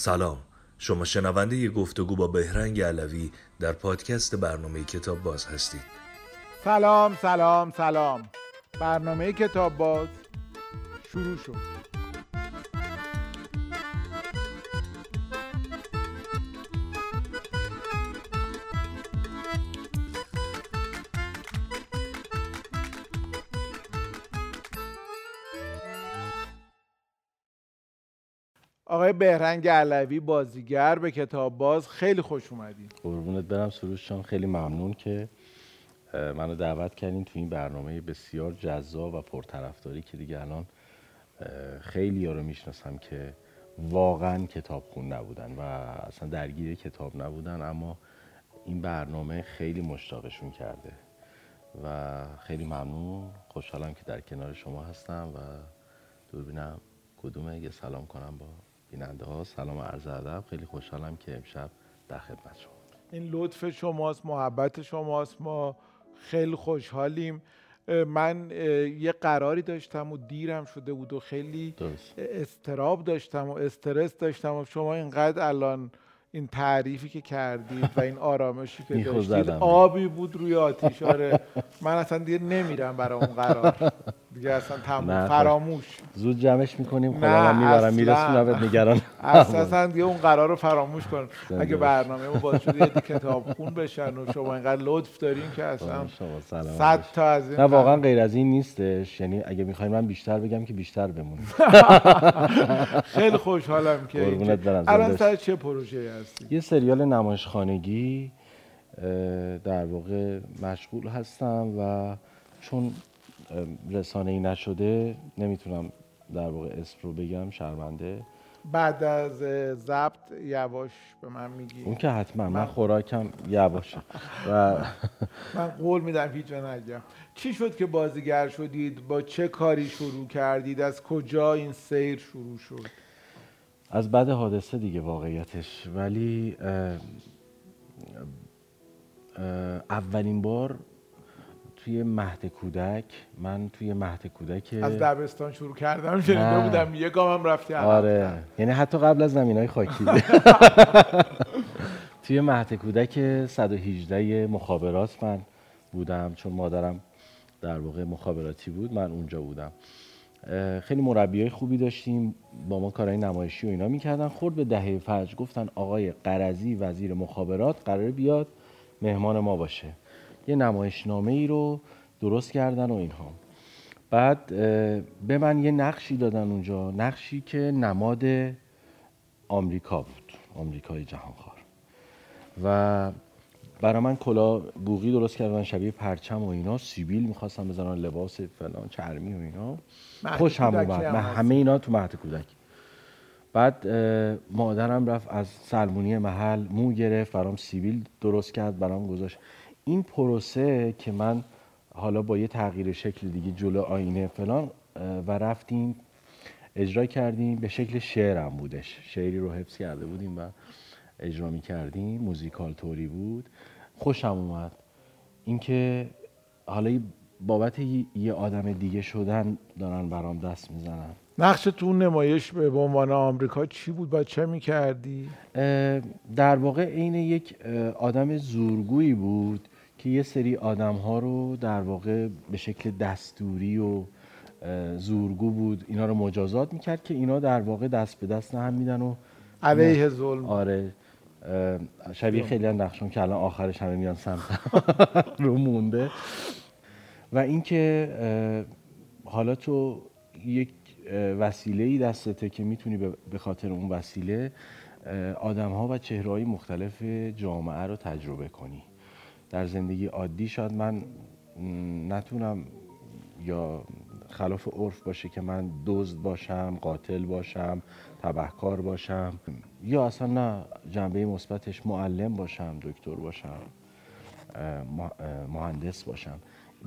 سلام. شما شنونده ی گفتگو با بهرنگ علوی در پادکست برنامه کتاب باز هستید. سلام سلام سلام. برنامه کتاب باز شروع شد. آقای بهرنگ علوی بازیگر به کتاب باز خیلی خوش اومدید قربونت برم سروش جان خیلی ممنون که منو دعوت کردین تو این برنامه بسیار جذاب و پرطرفداری که دیگه الان خیلی ها رو می‌شناسم که واقعا کتاب خون نبودن و اصلا درگیر کتاب نبودن اما این برنامه خیلی مشتاقشون کرده و خیلی ممنون. خوشحالم که در کنار شما هستم و دور بینم کدومه؟ یه سلام کنم با بیننده ها سلام و عرض ادب. خیلی خوشحالم که امشب در خدمت شما این لطف شماست محبت شماست. ما خیلی خوشحالیم. من یه قراری داشتم و دیرم شده بود و خیلی. استراب داشتم و استرس داشتم و شما اینقدر الان این تعریفی که کردید و این آرامشی که داشتید. آبی بود روی آتیش. آره. من اصلا دیگه نمیرم برای اون قرار. دیگه اصلا تموم نه، فراموش. زود جمعش می‌کنیم. خدا من می‌برم اصلاً. میرسونمت نگران اساسا دیگه اون قرار رو فراموش کن اگه. برنامه ما باز شده یه کتاب خون بشن و شما اینقدر لطف دارین که اصلا صد تا از این نه واقعا غیر از این نیستش. یعنی اگه می‌خواین من بیشتر بگم که بیشتر بمونیم. خیلی خوشحالم که الان سر چه پروژه هستی؟ یه سریال نمایشخانگی اه، در واقع مشغول هستم و چون رسانه ای نشده نمی‌تونم در واقع اسم رو بگم شرمنده. بعد از ضبط یواش به من میگی. اون که حتما من خوراکم یواشه. و من قول میدم هیچ نگم. چی شد که بازیگر شدید؟ با چه کاری شروع کردید؟ از کجا این سیر شروع شد؟ از بعد حادثه دیگه واقعیتش. ولی اه، اه، اولین بار توی مهد کودک من توی مهد کودک از دبستان شروع کردم شنیده. بودم یه گامم رفتی عقب. آره. یعنی حتی قبل از زمین های خاکی. توی مهد کودک 118 مخابرات من بودم چون مادرم در واقع مخابراتی بود من اونجا بودم. خیلی مربی خوبی داشتیم با ما کارهای نمایشی و اینا می‌کردن. خورد به دهه فجر گفتن آقای قرضی وزیر مخابرات قراره بیاد مهمان ما باشه. یه نمایشنامه ای رو درست کردن و اینها. بعد به من یه نقشی دادن اونجا نقشی که نماد آمریکا بود آمریکای جهانخوار. و برای من کلا بوغی درست کردن شبیه پرچم و اینا سیبیل می‌خواستم بزنن لباس فلان چرمی و اینا. خوش هم اومد. من. همه اینا تو مهد کودک بعد مادرم رفت از سلمونی محل مو گرفت برام سیبیل درست کرد برام گذاشت. این پروسه که من حالا با یه تغییر شکل دیگه جلو آینه فلان و رفتیم اجرا کردیم به شکل شعرم بودش. شعری رو حفظ کرده بودیم و اجرا می کردیم موزیکال توری بود. خوشم اومد. اینکه حالا بابت یه آدم دیگه شدن دارن برام دست می‌زنن. نقش تو نمایش به عنوان آمریکا چی بود؟ با چه می‌کردی؟ در واقع عین یک آدم زورگویی بود که یه سری آدم ها رو در واقع به شکل دستوری و زورگو بود اینا رو مجازات می‌کرد که اینا در واقع دست به دست هم میدن و علیه ظلم. آره. شبیه خیلی هم نقشون که الان آخرش همه میان سمت رو مونده. و اینکه حالا تو یک وسیله ای دستته که می‌تونی به- خاطر اون وسیله آدم ها و چهره های مختلف جامعه رو تجربه کنی. در زندگی عادی شاید من نتونم یا خلاف عرف باشه که من دزد باشم قاتل باشم تبهکار باشم. یا اصلا نه جنبه مثبتش معلم باشم دکتر باشم مهندس باشم.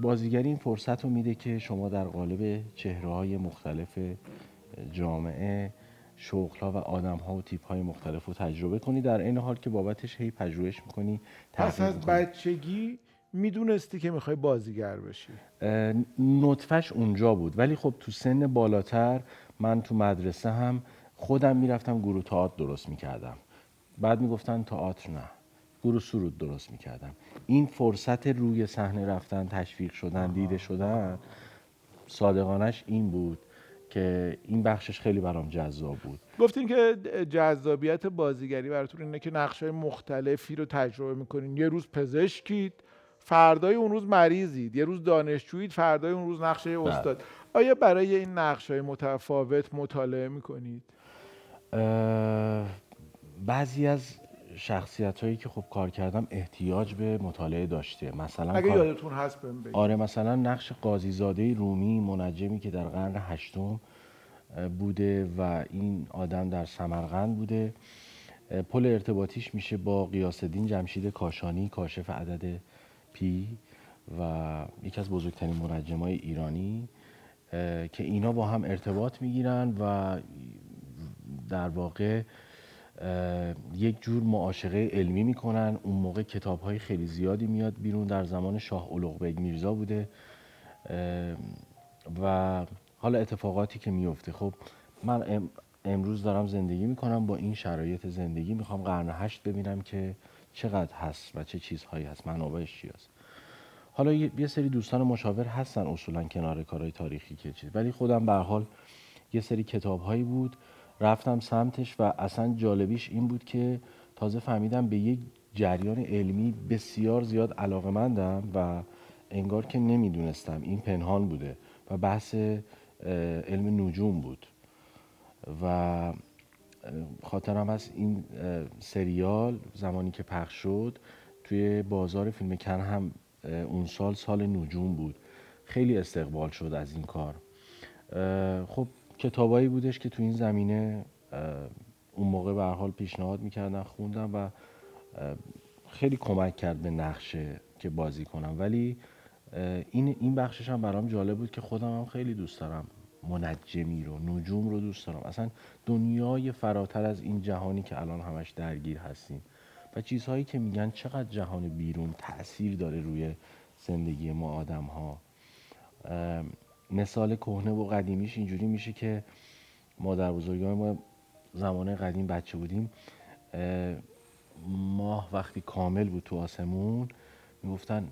بازیگری این فرصت رو میده که شما در قالب چهره های مختلف جامعه شغل ها و آدم ها و تیپ های مختلف رو تجربه کنی در این حال که بابتش هی پژوهش می‌کنی پس از بچگی می‌دونستی که می‌خوای بازیگر بشی. نطفش اونجا بود. ولی خب تو سن بالاتر من تو مدرسه هم خودم می‌رفتم گروه تئاتر درست می‌کردم. بعد می‌گفتن تئاتر نه. گروه سرود درست می‌کردم. این فرصت روی صحنه رفتن تشویق شدن دیده شدن صادقانش این بود که این بخشش خیلی برام جذاب بود. گفتین که جذابیت بازیگری براتون اینه که نقشای مختلفی رو تجربه می‌کنین. یه روز پزشکید فردای اون روز مریضید. یه روز دانشجویید فردای اون روز نقشه بله. استاد. آیا برای این نقشای متفاوت مطالعه می‌کنید؟ بعضی از شخصیت هایی که خب کار کردم احتیاج به مطالعه داشته. مثلا اگه کار- یادتون هست بهم بگید. آره مثلا نقش قاضیزاده رومی منجمی که در قرن هشتم بوده و این آدم در سمرقند بوده. پل ارتباطیش میشه با قیاسالدین جمشید کاشانی کاشف عدد پی و یکی از بزرگترین منجمای ایرانی که اینا با هم ارتباط می‌گیرن و در واقع یک جور معاشقه علمی می‌کنن. اون موقع کتاب های خیلی زیادی میاد بیرون. در زمان شاه الغ بیگ میرزا بوده. و حالا اتفاقاتی که میفته خب من ام- امروز دارم زندگی می‌کنم. با این شرایط زندگی می‌خوام قرن هشت ببینم که چقدر هست و چه چیزهایی هست. منابعش چی هست. حالا یه سری دوستان مشاور هستن اصولا کنار کارهای تاریخی که چیز. ولی خودم به حال یه سری کتاب هایی بود. رفتم سمتش و اصلا جالبیش این بود که تازه فهمیدم به یک جریان علمی بسیار زیاد علاقمندم و انگار که نمی‌دونستم. این پنهان بوده و بحث علم نجوم بود. و خاطرم هست این سریال زمانی که پخش شد توی بازار فیلم کن هم اون سال سال نجوم بود. خیلی استقبال شد از این کار. خب کتابایی بودش که تو این زمینه اون موقع به حال پیشنهاد می‌کردن خوندم و خیلی کمک کرد به نقشه که بازی کنم. ولی این این بخشش هم برام جالب بود که خودم هم خیلی دوست دارم منجمی رو نجوم رو دوست دارم. اصلا دنیای فراتر از این جهانی که الان همش درگیر هستیم. و چیزهایی که میگن چقدر جهان بیرون تاثیر داره روی زندگی ما آدم ها مثال کهنه و قدیمیش اینجوری میشه که مادر بزرگان ما زمان قدیم بچه بودیم اه، ماه وقتی کامل بود تو آسمون می‌گفتن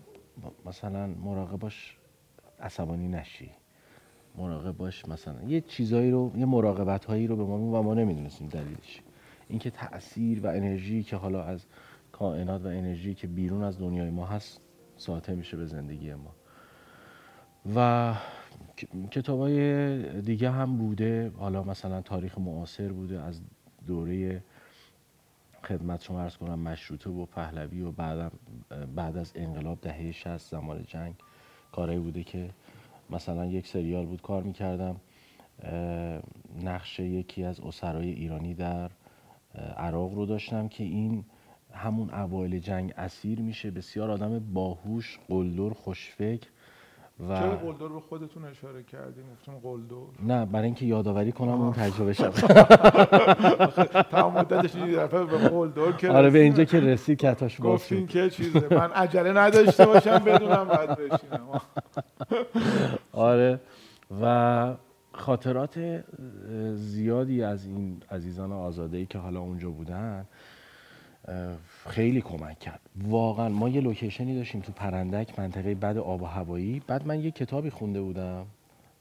مثلا مراقب باش عصبانی نشی. مراقب باش مثلا یه چیزایی رو یه مراقبت هایی رو به ما و ما نمی‌دونستیم دلیلش. اینکه تاثیر و انرژی که حالا از کائنات و انرژی که بیرون از دنیای ما هست ساطع میشه به زندگی ما. و کتاب های دیگه هم بوده. حالا مثلا تاریخ معاصر بوده. از دوره خدمت شما ارز کنم مشروطه و پهلوی و بعد, بعد از انقلاب دهه 60 زمان جنگ کارهایی بوده که مثلا یک سریال بود کار می‌کردم. نقش یکی از اسرای ایرانی در عراق رو داشتم که این همون اوایل جنگ اسیر میشه. بسیار آدم باهوش قلدر خوشفکر. و چرا قلدر به خودتون اشاره کردیم گفتم قلدر. نه برای اینکه یادآوری کنم اون تجربه شد تمام مدتش این دفعه به قلدر که آره به اینجا که رسید کتاش باز گفتین که چیزه. من عجله نداشته باشم بدونم بعد بشینم. آره و خاطرات زیادی از این عزیزان آزاده ای که حالا اونجا بودن خیلی کمک کرد. واقعا ما یه لوکیشنی داشتیم تو پرندک منطقه بد آب و هوایی. بعد من یه کتابی خونده بودم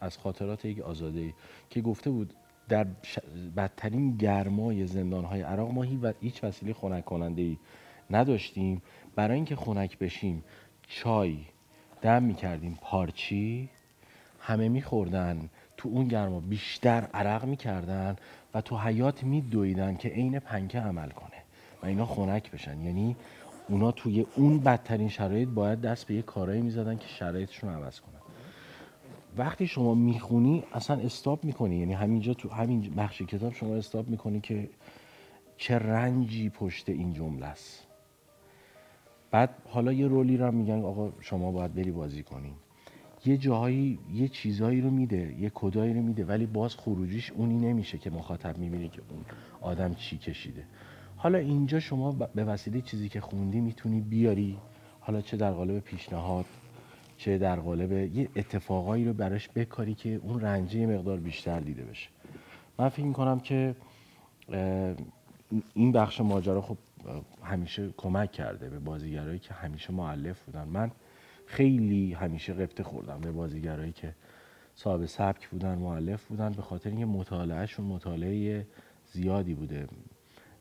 از خاطرات یک آزاده که گفته بود در بدترین گرمای زندانهای عراق ما هیچ وسیله خنک کننده ای نداشتیم. برای اینکه خنک بشیم چای دم می‌کردیم پارچی همه میخوردن. تو اون گرما بیشتر عرق می‌کردن و تو حیات میدویدن که عین پنکه عمل کنه. و اینا خنک بشن. یعنی اونا توی اون بدترین شرایط باید دست به یه کارایی می‌زدن که شرایطشون عوض کنن. وقتی شما می‌خونی اصلا استاب می‌کنی. یعنی همینجا تو همین بخش کتاب شما استاب می‌کنی که چه رنجی پشت این جمله است. بعد حالا یه رولی رو میگن آقا شما باید بری بازی کنی یه جاهایی یه چیزایی رو میده یه کدایی رو میده ولی باز خروجیش اونی نمیشه که مخاطب می‌بینه که اون آدم چی کشیده. حالا اینجا شما به وسیله چیزی که خوندی می‌تونی بیاری. حالا چه در قالب پیشنهاد چه در قالب یه اتفاقایی رو براش بکاری که اون رنجه مقدار بیشتر دیده بشه. من فکر می‌کنم که این بخش ماجرا خب همیشه کمک کرده به بازیگرایی که همیشه معلف بودن. من خیلی همیشه قفته خوردم به بازیگرایی که صاحب سبک بودن معلف بودن به خاطر اینکه مطالعهشون مطالعه زیادی بوده.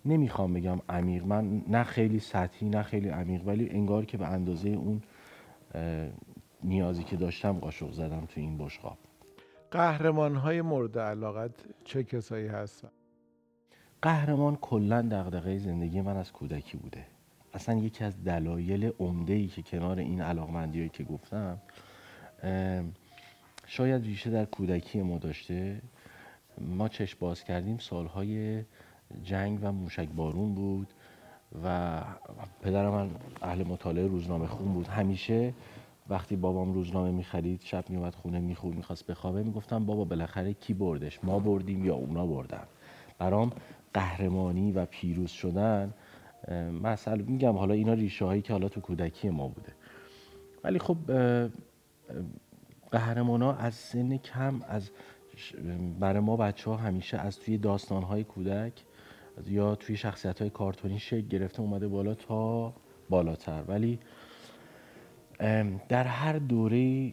نمی‌خوام بگم عمیق. من نه خیلی سطحی نه خیلی عمیق ولی انگار که به اندازه اون نیازی که داشتم قاشق زدم تو این بشقاب. قهرمان های مورد علاقت چه کسایی هستن؟ قهرمان کلا دغدغه زندگی من از کودکی بوده. اصلا یکی از دلایل عمده ای که کنار این علاقمندی که گفتم شاید ریشه در کودکی ما داشته. ما چشم باز کردیم سالهای جنگ و موشک بارون بود و پدر من اهل مطالعه روزنامه خون بود. همیشه وقتی بابام روزنامه می‌خرید شب میومد خونه میخود می‌خواست بخوابه می‌گفتم بابا بالاخره کی بردش؟ ما بردیم یا اونا بردن؟ برام قهرمانی و پیروز شدن مثلا میگم حالا اینا ریشه هایی که حالا تو کودکی ما بوده. ولی خب قهرمان ها از سن کم از برای ما بچه ها همیشه از توی داستان های کودک یا توی شخصیت های کارتونی شکل گرفته اومده بالا تا بالاتر. ولی در هر دوره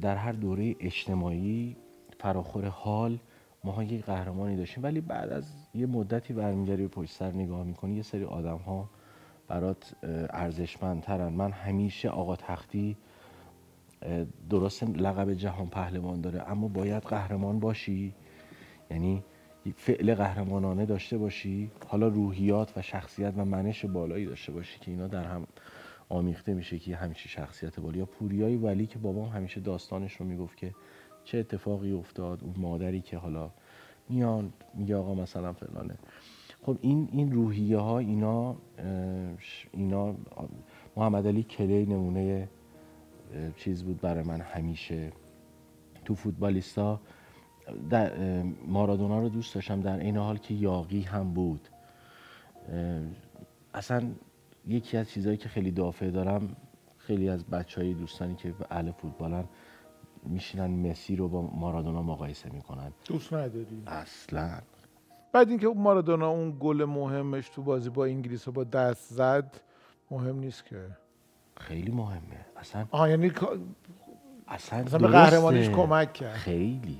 در هر دوره اجتماعی فراخور حال ما یه قهرمانی داشتیم. ولی بعد از یه مدتی برمیگردی به پشت سر نگاه می‌کنی یه سری آدم ها برات ارزشمندترن. من همیشه آقا تختی درست لقب جهان پهلوان داره اما باید قهرمان باشی. یعنی فعل قهرمانانه داشته باشی حالا روحیات و شخصیت و منش بالایی داشته باشی که اینا در هم آمیخته میشه که همیشه شخصیت بالا یا پوریای ولی که بابام همیشه داستانش رو می‌گفت که چه اتفاقی افتاد اون مادری که حالا میان میگه آقا مثلا فلانه. خب این این روحیه ها اینا اینا محمد علی کلی نمونه چیز بود برای من همیشه. تو فوتبالیستا در مارادونا رو دوست داشتم در این حال که یاقی هم بود. اصلا یکی از چیزهایی که خیلی دافعه دارم خیلی از بچه های دوستانی که اهل فوتبالن میشینن مسی رو با مارادونا مقایسه می‌کنن. دوست نداری؟ اصلا. بعد اینکه مارادونا اون گل مهمش تو بازی با انگلیس رو با دست زد مهم نیست که. خیلی مهمه. اصلا آه یعنی اصلا, اصلا به قهرمانیش کمک کرد. خیلی.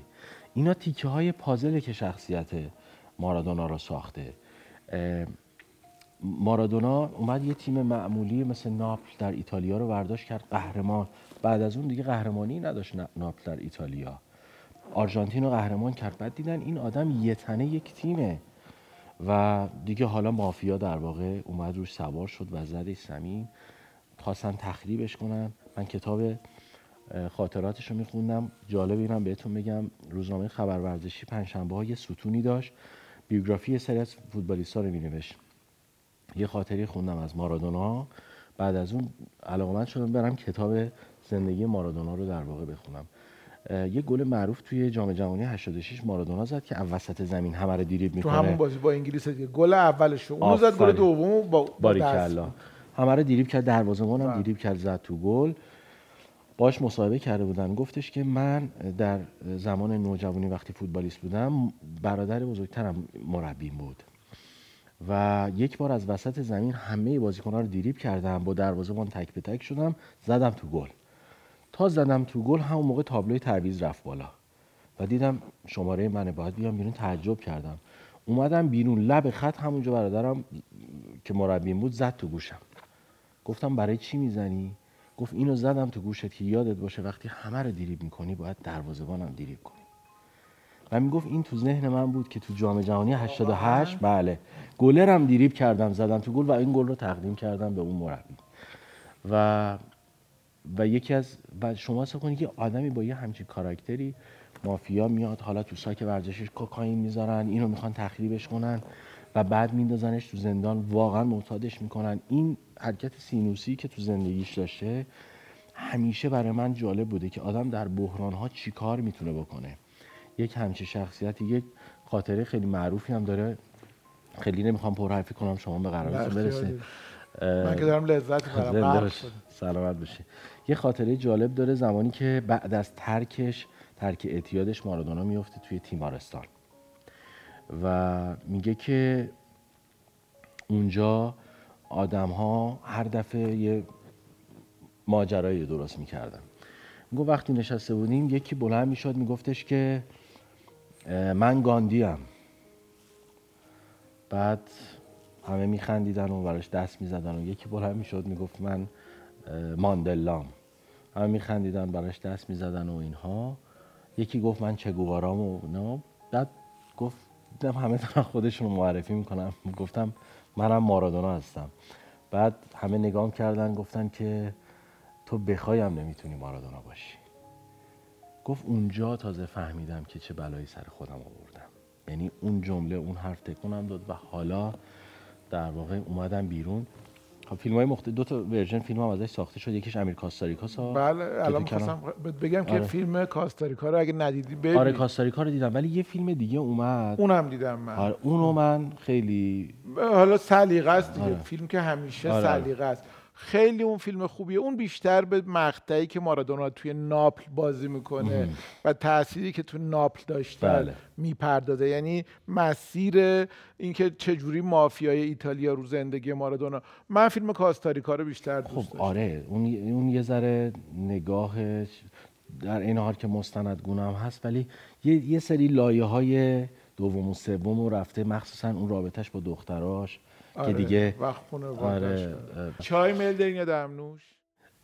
اینا تیکه های پازله که شخصیت مارادونا رو ساخته. مارادونا اومد یه تیم معمولی مثل ناپل در ایتالیا رو برداشت کرد قهرمان. بعد از اون دیگه قهرمانی نداشت ناپل در ایتالیا. آرژانتین رو قهرمان کرد. بعد دیدن این آدم یه تنه یک تیمه. و دیگه حالا مافیا در واقع اومد روش سوار شد و زدش زمین. خواستن تخریبش کنن. من کتاب خاطراتش رو میخوندم. جالب اینم بهتون بگم روزنامه خبر ورزشی پنجشنبه ها یه ستونی داشت. بیوگرافی سری از فوتبالیستا رو مینوشت. یه خاطری خوندم از مارادونا. بعد از اون علاقمند شدم برم کتاب زندگی مارادونا رو در واقع بخونم. یه گل معروف توی جام جهانی 86 مارادونا زد که وسط زمین همه رو دیریب می‌کنه. تو همون بازی با انگلیس گل اولش اون زد گل دومو با, با الله همه رو دیریب کرد دروازه‌بان هم دیریب کرد زد تو گل. باش مصاحبه کرده بودن. گفتش که من در زمان نوجوانی وقتی فوتبالیست بودم برادر بزرگترم مربیم بود. و یک بار از وسط زمین همه بازیکن‌ها رو دیریب کردم با دروازه‌بان تک به تک شدم زدم تو گل. تا زدم تو گل همون موقع تابلوی تعویض رفت بالا. و دیدم شماره منه باید بیام بیرون تعجب کردم. اومدم بیرون لب خط همونجا برادرم که مربیم بود زد تو گوشم. گفتم برای چی می‌زنی؟ گفت اینو زدم تو گوشت که یادت باشه وقتی همه رو دیریب می‌کنی باید دروازه‌بانم دیریب کنی. و می‌گفت این تو ذهن من بود که تو جام جهانی 88 بله. گلرم دیریب کردم زدم تو گل و این گل رو تقدیم کردم به اون مربی. و و یکی از و شما سه که آدمی با یه همچین کاراکتری مافیا میاد حالا تو ساک ورزشش کوکائین می‌ذارن اینو می‌خوان تخریبش کنن و بعد میندازنش تو زندان واقعا معتادش می‌کنن. این حرکت سینوسی که تو زندگیش داشته همیشه برای من جالب بوده که آدم در بحران ها چی کار می‌تونه بکنه. یک همچین شخصیتی یک خاطره خیلی معروفی هم داره. خیلی نمی‌خوام پرحرفی کنم شما به قرارتون برسه من که دارم لذت می‌برم. سلامت بشه یه خاطره جالب داره زمانی که بعد از ترکش ترک اعتیادش مارادونا میفته توی تیمارستان. و میگه که اونجا آدم ها هر دفعه یه ماجرایی درست می‌کردن. میگو وقتی نشسته بودیم یکی بلند می‌شد میگفتش که من گاندیم. بعد همه میخندیدن و براش دست می‌زدن و یکی بلند می‌شد می‌گفت من ماندلام. همه میخندیدن براش دست می‌زدن و اینها. یکی گفت من چگوارام و اینا. بعد گفت همه دارن خودشون رو معرفی می‌کنم گفتم منم مارادونا هستم. بعد همه نگام کردن گفتن که تو بخوایم نمی‌تونی مارادونا باشی. گفت اونجا تازه فهمیدم که چه بلایی سر خودم آوردم. یعنی اون جمله اون حرف تکونم داد و حالا در واقع اومدم بیرون. خب فیلم های مختلف دو تا ورژن فیلم هم ازش ساخته شد. یکیش امیر کاستاریکا بله الان خواستم بگم که آره. فیلم کاستاریکا رو اگه ندیدی ببین. آره کاستاریکا رو دیدم ولی یه فیلم دیگه اومد. اونم دیدم من. آره اونو من خیلی حالا سلیقه است دیگه. آره. فیلم که همیشه آره. سلیقه است. خیلی اون فیلم خوبیه. اون بیشتر به مقطعی که مارادونا توی ناپل بازی می‌کنه و تأثیری که تو ناپل داشته بله. می‌پردازه. یعنی مسیر اینکه چجوری مافیای ایتالیا رو زندگی مارادونا. من فیلم کاستاریکا رو بیشتر دوست خب آره. اون اون یه ذره نگاه در این حال که مستند هم هست ولی یه, یه سری لایه های دوم و سوم رو رفته مخصوصا اون رابطش با دختراش. آره. که دیگه وقت خونه آره. چای میل دارین یا دمنوش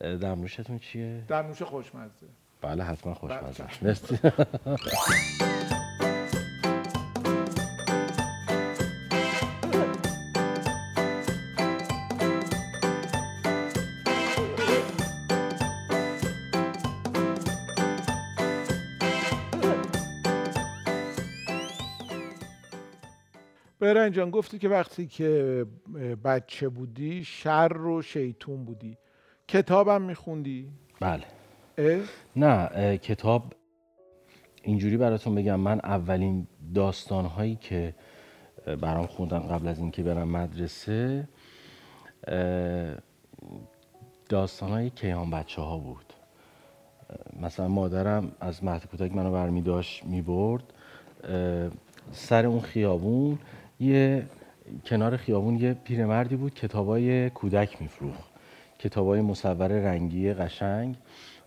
دمنوشتون چیه دمنوش خوشمزه بله حتما خوشمزه بله. مرسی برن جان گفتی که وقتی که بچه بودی شر و شیطون بودی. کتابم میخوندی؟ بله. نه کتاب اینجوری براتون بگم من اولین داستان هایی که برام خوندم قبل از اینکه برم مدرسه داستان های کیهان بچه ها بود مثلا مادرم از مهد کودک منو برمی داشت می برد سر اون خیابون یه کنار خیابون یه پیرمردی بود کتابای کودک میفروخت. کتابای مصور رنگی قشنگ.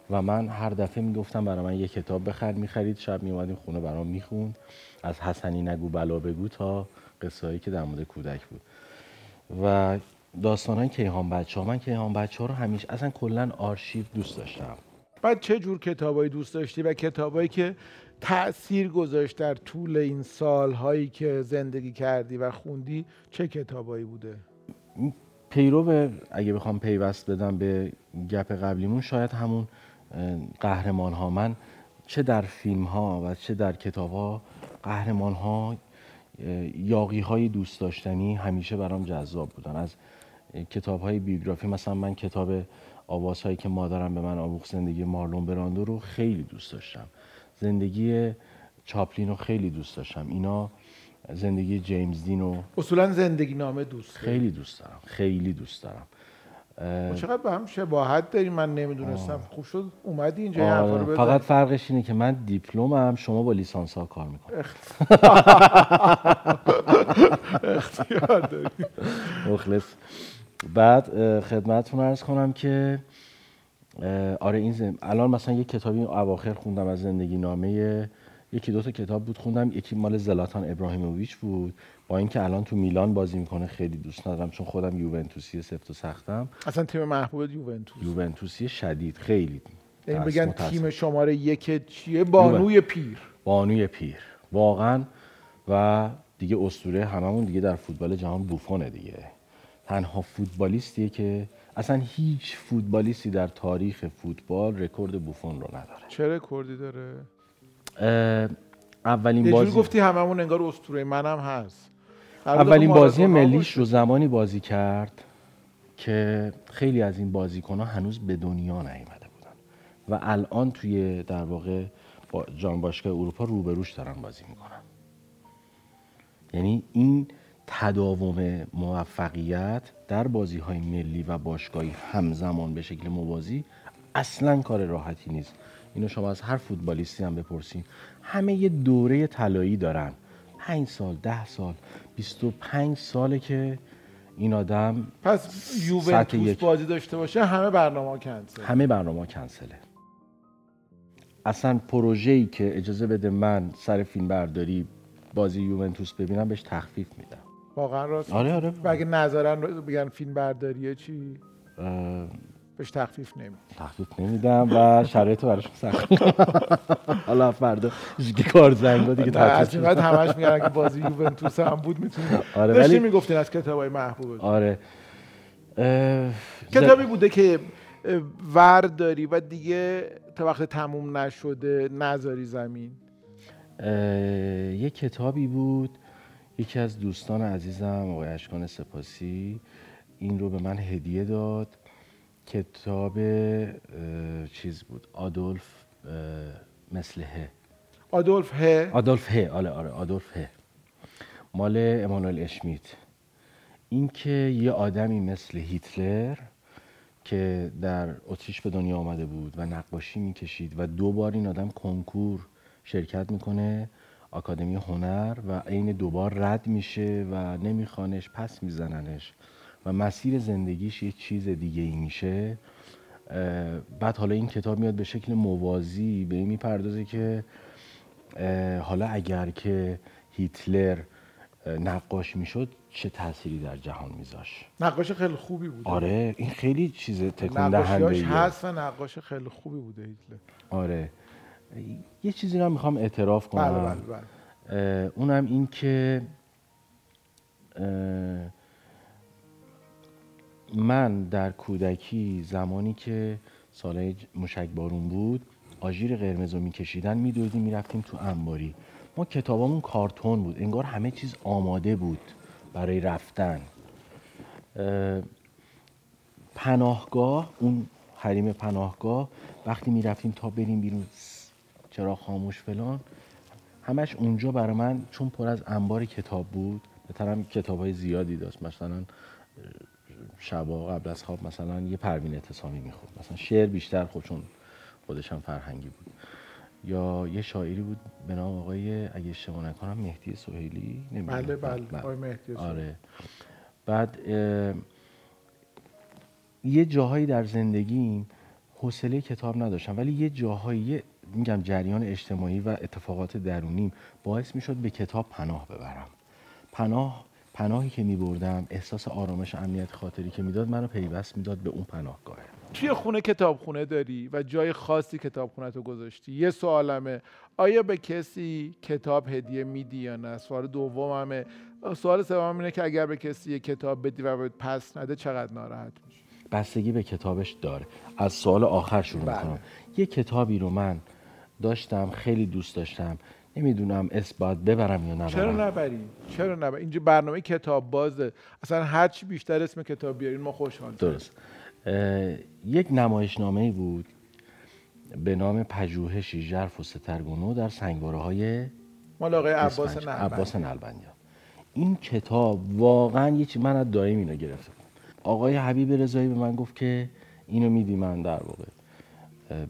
و من هر دفعه می‌گفتم برای من یه کتاب بخر می‌خرید. شب میومدیم خونه برام می‌خوند. از حسنی نگو بلا بگو تا قصه که در مورد کودک بود. و داستان های کیهان بچه ها من کیهان بچه ها رو همیشه اصلا کلا آرشیو دوست داشتم. بعد چه جور کتابایی دوست داشتی و کتابایی که تأثیر گذاشت در طول این سالهایی که زندگی کردی و خوندی چه کتابایی بوده؟ پیرو اگه بخوام پیوست بدم به گپ قبلیمون شاید همون قهرمان ها من چه در فیلم ها و چه در کتاب ها قهرمان ها یاقی های دوست داشتنی همیشه برام جذاب بودن از کتاب های بیوگرافی مثلا من کتاب آواز هایی که مادرم به من آموخت زندگی مارلون براندو رو خیلی دوست داشتم. زندگی چاپلین رو خیلی دوست داشتم. اینا زندگی جیمز دین رو اصولا زندگی نامه دوست خیلی دوست دارم. خیلی دوست دارم. چقدر به هم شباهت داریم من نمی‌دونستم. خوب شد. اومدی اینجا آره. فقط فرقش اینه که من دیپلمم شما با لیسانس ها کار می‌کنم اختیار داری. مخلص. بعد خدمتتون ارز کنم که آره این زم... الان مثلا یه کتابی اواخر خوندم از زندگی نامه یکی دو تا کتاب بود خوندم یکی مال زلاتان ابراهیموویچ بود با اینکه الان تو میلان بازی می‌کنه خیلی دوست ندارم چون خودم یوونتوسی سفت و سختم. اصلا تیم محبوب یوونتوس. یوونتوسی شدید خیلی یعنی بگن تیم شماره یک چیه؟ بانوی پیر. بانوی پیر. واقعا و دیگه اسطوره هممون دیگه در فوتبال جهان بوفونه دیگه. تنها فوتبالیستیه که اصلا هیچ فوتبالیستی در تاریخ فوتبال رکورد بوفون رو نداره. چه رکوردی داره؟ اولین بازی گفتی هممون انگار اسطوره منم هست. اولین بازی ملیش رو زمانی بازی کرد که خیلی از این بازیکنها هنوز به دنیا نیامده بودن. و الان توی در واقع جام باشگاه اروپا روبروش دارن بازی می‌کنن. یعنی این تداوم موفقیت در بازی های ملی و باشگاهی همزمان به شکل موازی اصلا کار راحتی نیست. اینو شما از هر فوتبالیستی هم بپرسین. همه یه دوره طلایی دارن. 5 سال ده سال 25 ساله که این آدم پس یوونتوس بازی داشته باشه همه برنامه کنسل همه برنامه کنسله. اصلا ای که اجازه بده من سر فیلم برداری بازی یوونتوس ببینم بهش تخفیف میدم. واقعا راست آره آره. و اگه نظرن بگن فیلم برداریه چی؟ بهش تخفیف نمی تخفیف نمیدم و شرایط براش سخت. حالا فردا که کار زنگ دیگه تخفیف بعد همش میگن اگه بازی یوونتوس هم بود می‌تونید آره ولی می‌گفتین از کتابای محبوب. آره. کتابی بوده که ورد داری و دیگه تا وقت تموم نشده نذاری زمین. یه کتابی بود یکی از دوستان عزیزم آقای اشکان سپاسی این رو به من هدیه داد. کتاب چیز بود آدولف مثل ه. آدولف ه؟ آدولف ه آره آره آدولف ه. مال امانوئل اشمیت. این که یه آدمی مثل هیتلر که در اتریش به دنیا آمده بود و نقاشی می‌کشید و دو بار این آدم کنکور شرکت می‌کنه آکادمی هنر و عین دوبار رد میشه و نمیخوانش پس میزننش و مسیر زندگیش یه چیز دیگه ای میشه. بعد حالا این کتاب میاد به شکل موازی به این می‌پردازه که حالا اگر که هیتلر نقاش می‌شد چه تأثیری در جهان میذاش؟ نقاش خیلی خوبی بود آره این خیلی چیز تکون دهنده هست و نقاش خیلی خوبی بوده هیتلر. آره. یه چیزی رو می‌خوام اعتراف کنم. بله بله بله. اونم این که من در کودکی زمانی که سالهای مشک بارون بود آژیر قرمز رو میکشیدن میدویدیم می‌رفتیم تو انباری. ما کتابامون کارتون بود انگار همه چیز آماده بود برای رفتن. پناهگاه اون حریم پناهگاه وقتی می‌رفتیم تا بریم بیرون چرا خاموش فلان. همش اونجا برای من چون پر از انبار کتاب بود بهترم کتاب های زیادی داشت. مثلا شبا قبل از خواب مثلا یه پروین اعتصامی می‌خوند مثلا شعر بیشتر خب چون خودش هم فرهنگی بود. یا یه شاعری بود به نام آقای اگه اشتباه نکنم مهدی سهیلی؟ بله بله. آقای مهدی آره. بعد یه جاهایی در زندگیم حوصله کتاب نداشتم ولی یه جاهایی میگم جریان اجتماعی و اتفاقات درونیم باعث می‌شد به کتاب پناه ببرم. پناه پناهی که میبردم احساس آرامش امنیت خاطری که می‌داد منو پیوست می‌داد به اون پناهگاه. توی خونه کتابخونه داری و جای خاصی کتابخونه تو گذاشتی؟ یه سوالمه آیا به کسی کتاب هدیه میدی یا نه؟ سوال دوممه. سوال سوم اینه که اگر به کسی یه کتاب بدی و بهت پس نده چقدر ناراحت میشی؟ بستگی به کتابش داره. از سوال آخر شروع بله. می‌کنم. یه کتابی رو من داشتم خیلی دوست داشتم. نمی‌دونم اثبات ببرم یا نبرم. چرا نبری؟ چرا نبری؟ اینجا برنامه کتاب بازه. اصلا هر چی بیشتر اسم کتاب بیارین ما خوشحال درست. یک نمایشنامه بود به نام پژوهشی ژرف و سترگونو در سنگواره های آقای عباس عباس نلبندیان این کتاب واقعا یه چی من از دایم اینو گرفتم آقای حبیب رضایی به من گفت که اینو میدی من در واقع.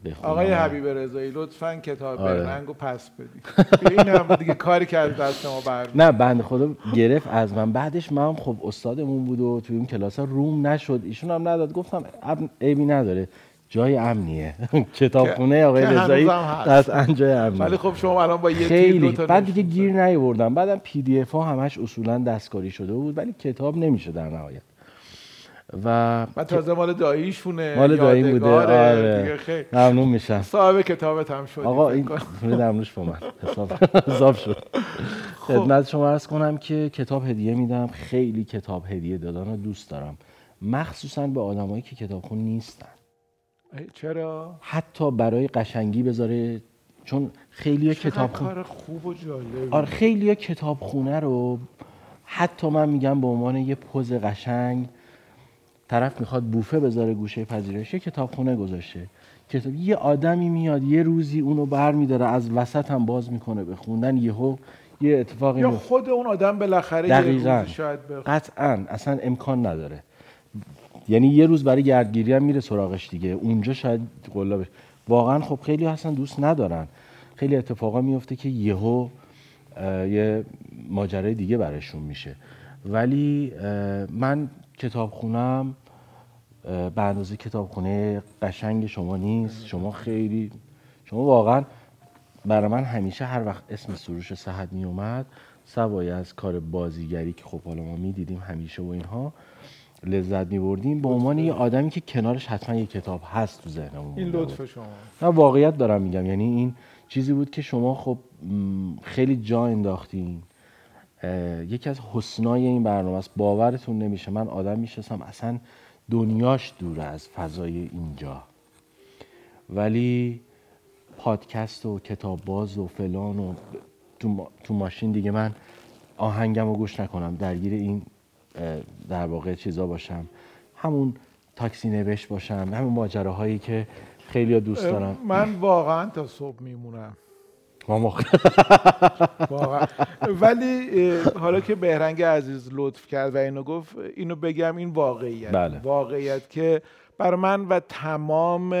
بخونم. آقای حبیب رضایی لطفا کتاب آره. رنگو پس بدی. این هم دیگه کاری که از دست ما نه بنده خدا گرفت از من. بعدش من خب استادمون بود و توی اون کلاس ها روم نشد. ایشون هم نداد. گفتم عیبی نداره. جای امنیه. کتابخونه آقای رضایی قطعا جای امنیه. ولی خب شما الان با یه خیلی. بعد دیگه گیر نیوردم بعدم پی دی اف ها همش اصولا دستکاری شده بود ولی کتاب نمیشه در نهایت. و من تازه مال داییشونه مال داییم بوده آره. ممنون میشم. صاحب کتابت هم شد آقا این درمونش با من. حساب حساب شد. خب. خدمت شما عرض کنم که کتاب هدیه میدم. خیلی کتاب هدیه دادن رو دوست دارم. مخصوصا به آدمایی که کتابخون نیستن. چرا؟ حتی برای قشنگی بذاره. چون خیلی کتاب کار خوب و جالب آره خیلی کتابخونه رو حتی من میگم به عنوان یه پوز قشنگ طرف می‌خواد بوفه بذاره گوشه پذیرش کتابخونه گذاشته کتاب یه آدمی میاد یه روزی اونو بر میداره از وسط هم باز می‌کنه به خوندن یهو یه اتفاقی یا خود اون آدم بالاخره دقیقاً. شاید قطعا. اصلا امکان نداره. یعنی یه روز برای گردگیری هم میره سراغش دیگه. اونجا شاید قلابش واقعا خب خیلی اصلا دوست ندارن. خیلی اتفاقا میفته که یهو یه ماجرای دیگه برشون میشه. ولی من کتاب خونم به اندازه کتابخونه قشنگ شما نیست. شما خیلی شما واقعا برای من همیشه هر وقت اسم سروش صحت می اومد سوای از کار بازیگری که خب حالا ما می‌دیدیم همیشه و اینها لذت می بردیم به عنوان یه آدمی که کنارش حتما یه کتاب هست تو ذهنمون. این لطف شما. نه واقعیت دارم میگم. یعنی این چیزی بود که شما خب خیلی جا انداختین. یکی از حسنای این برنامه است. باورتون نمیشه. من آدم میشستم اصلا دنیاش دور از فضای اینجا. ولی پادکست و کتاب باز و فلان و تو, تو ماشین دیگه من آهنگم رو گوش نکنم. درگیر این در واقع چیزا باشم. همون تاکسی نوشت باشم. همون ماجراهایی که خیلی دوست دارم من واقعا تا صبح میمونم. ما ولی حالا که بهرنگ عزیز لطف کرد و اینو گفت اینو بگم این واقعیت. بله. واقعیت که بر من و تمام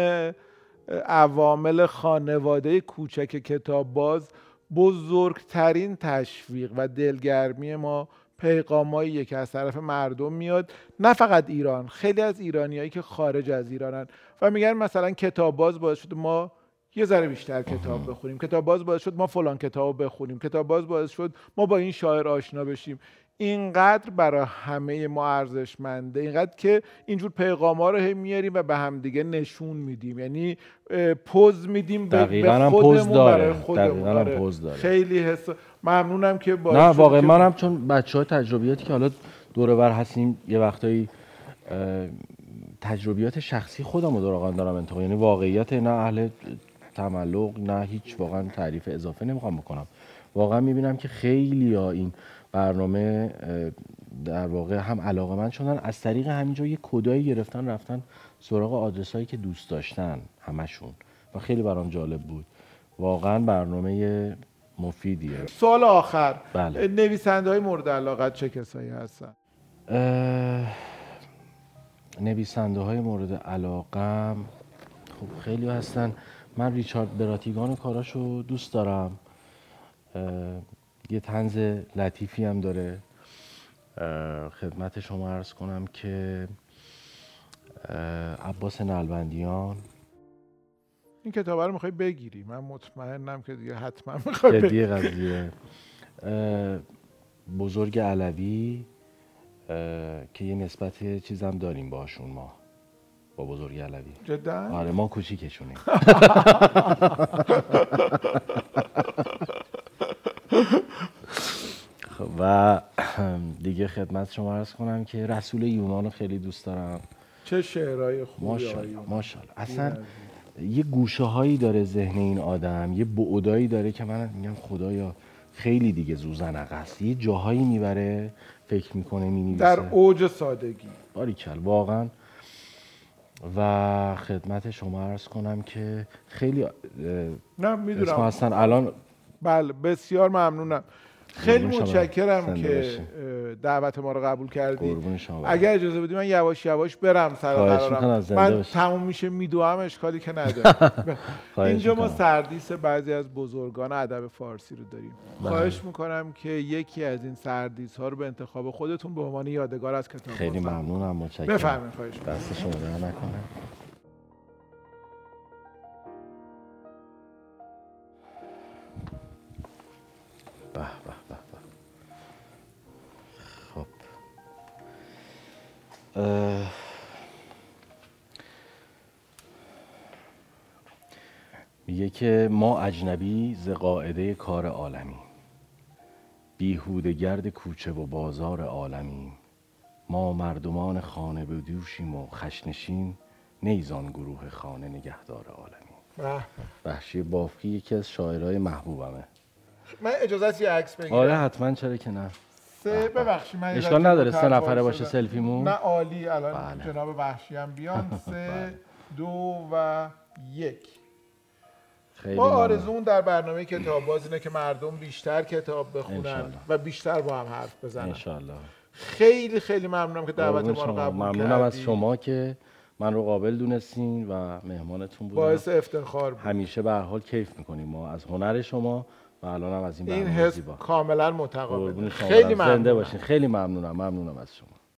عوامل خانواده کوچک کتاب باز بزرگترین تشویق و دلگرمی ما پیغامایی که از طرف مردم میاد. نه فقط ایران خیلی از ایرانیایی که خارج از ایرانن. و میگن مثلا کتاب باز باعث شده ما یه ذره بیشتر کتاب بخونیم. کتاب باز باعث شد ما فلان کتاب بخونیم. کتاب باز باعث شد ما با این شاعر آشنا بشیم. اینقدر برای همه ما ارزشمنده اینقدر که اینجور پیغام ها رو هم میاریم و به همدیگه نشون میدیم. یعنی پوز میدیم به خودمون برای خودمون. آره. پوز داره. خیلی حس ممنونم که با نه واقعا منم چون بچه های تجربیاتی که حالا دوره بر هستیم یه وقتایی تجربیات شخصی خودم رو دارم دارم انتخاب یعنی واقعیت نه اهل تملق نه هیچ واقعا تعریف اضافه نمی‌خوام بکنم. واقعا می‌بینم که خیلی ها این برنامه در واقع هم علاقه من شدن از طریق همینجا یه کدایی گرفتن رفتن سراغ آدرس هایی که دوست داشتن همشون. و خیلی برام جالب بود. واقعا برنامه مفیدیه. سوال آخر. بله. نویسنده های مورد علاقت چه کسایی هستن؟ نویسنده های مورد علاقم خب خیلی هستن. من ریچارد براتیگان کاراشو دوست دارم. یه تنز لطیفی هم داره. خدمت شما عرض کنم که عباس نلبندیان. این کتاب رو می‌خوای بگیری. من مطمئنم که دیگه حتما می‌خوای جدی قضیه. بزرگ علوی که یه نسبت چیزم داریم باشون ما. با بزرگ علوی. جدا؟ آره ما کوچیکشونیم. و دیگه خدمت شما عرض کنم که رسول یونان رو خیلی دوست دارم. چه شعرهای خوبی ماشاءالله ماشاءالله. اصلا یه گوشه هایی داره ذهن این آدم یه بعدایی داره که من میگم خدایا خیلی دیگه زوزن است. یه جاهایی می‌بره فکر می‌کنه می‌نویسه. در اوج سادگی. باریکل واقعا و خدمت شما عرض کنم که خیلی نه می‌دونم. هستن الان بله بسیار ممنونم. خیلی متشکرم که دعوت ما رو قبول کردی. اگر اجازه بدی من یواش یواش برم سر قرارم. من تموم میشه میدوام اشکالی که نداره اینجا ما سردیس بعضی از بزرگان ادب فارسی رو داریم. بله. خواهش می‌کنم که یکی از این سردیس ها رو به انتخاب خودتون به عنوان یادگار از کتاب خیلی ممنونم متشکرم. بفرمایید خواهش دست شما نکنه. به. میگه که ما اجنبی ز قاعده کار عالمی بیهوده گرد کوچه و بازار عالمی. ما مردمان خانه به دوشیم و خشنشین نیزان گروه خانه نگهدار عالمی. بحشی بافی یکی از شاعرهای محبوبمه. من اجازه یه عکس بگیرم. آره حتما چرا که نه. سه ببخشید من اشکال نداره سه نفره باشه سلفیمون. نه عالی الان بله. جناب وحشی هم بیان. سه بله. دو و یک. ما آرزون در برنامه کتاب باز اینه که مردم بیشتر کتاب بخونن و بیشتر با هم حرف بزنن. انشالله. خیلی خیلی ممنونم که دعوت ما رو قبول ممنونم از شما که من رو قابل دونستین و مهمانتون بودم باعث افتخار بود. همیشه به حال کیف می‌کنیم. ما از هنر شما و الان هم از این این حس کاملا متقابل خیلی برم. زنده ممنونم. باشین. خیلی ممنونم. ممنونم از شما.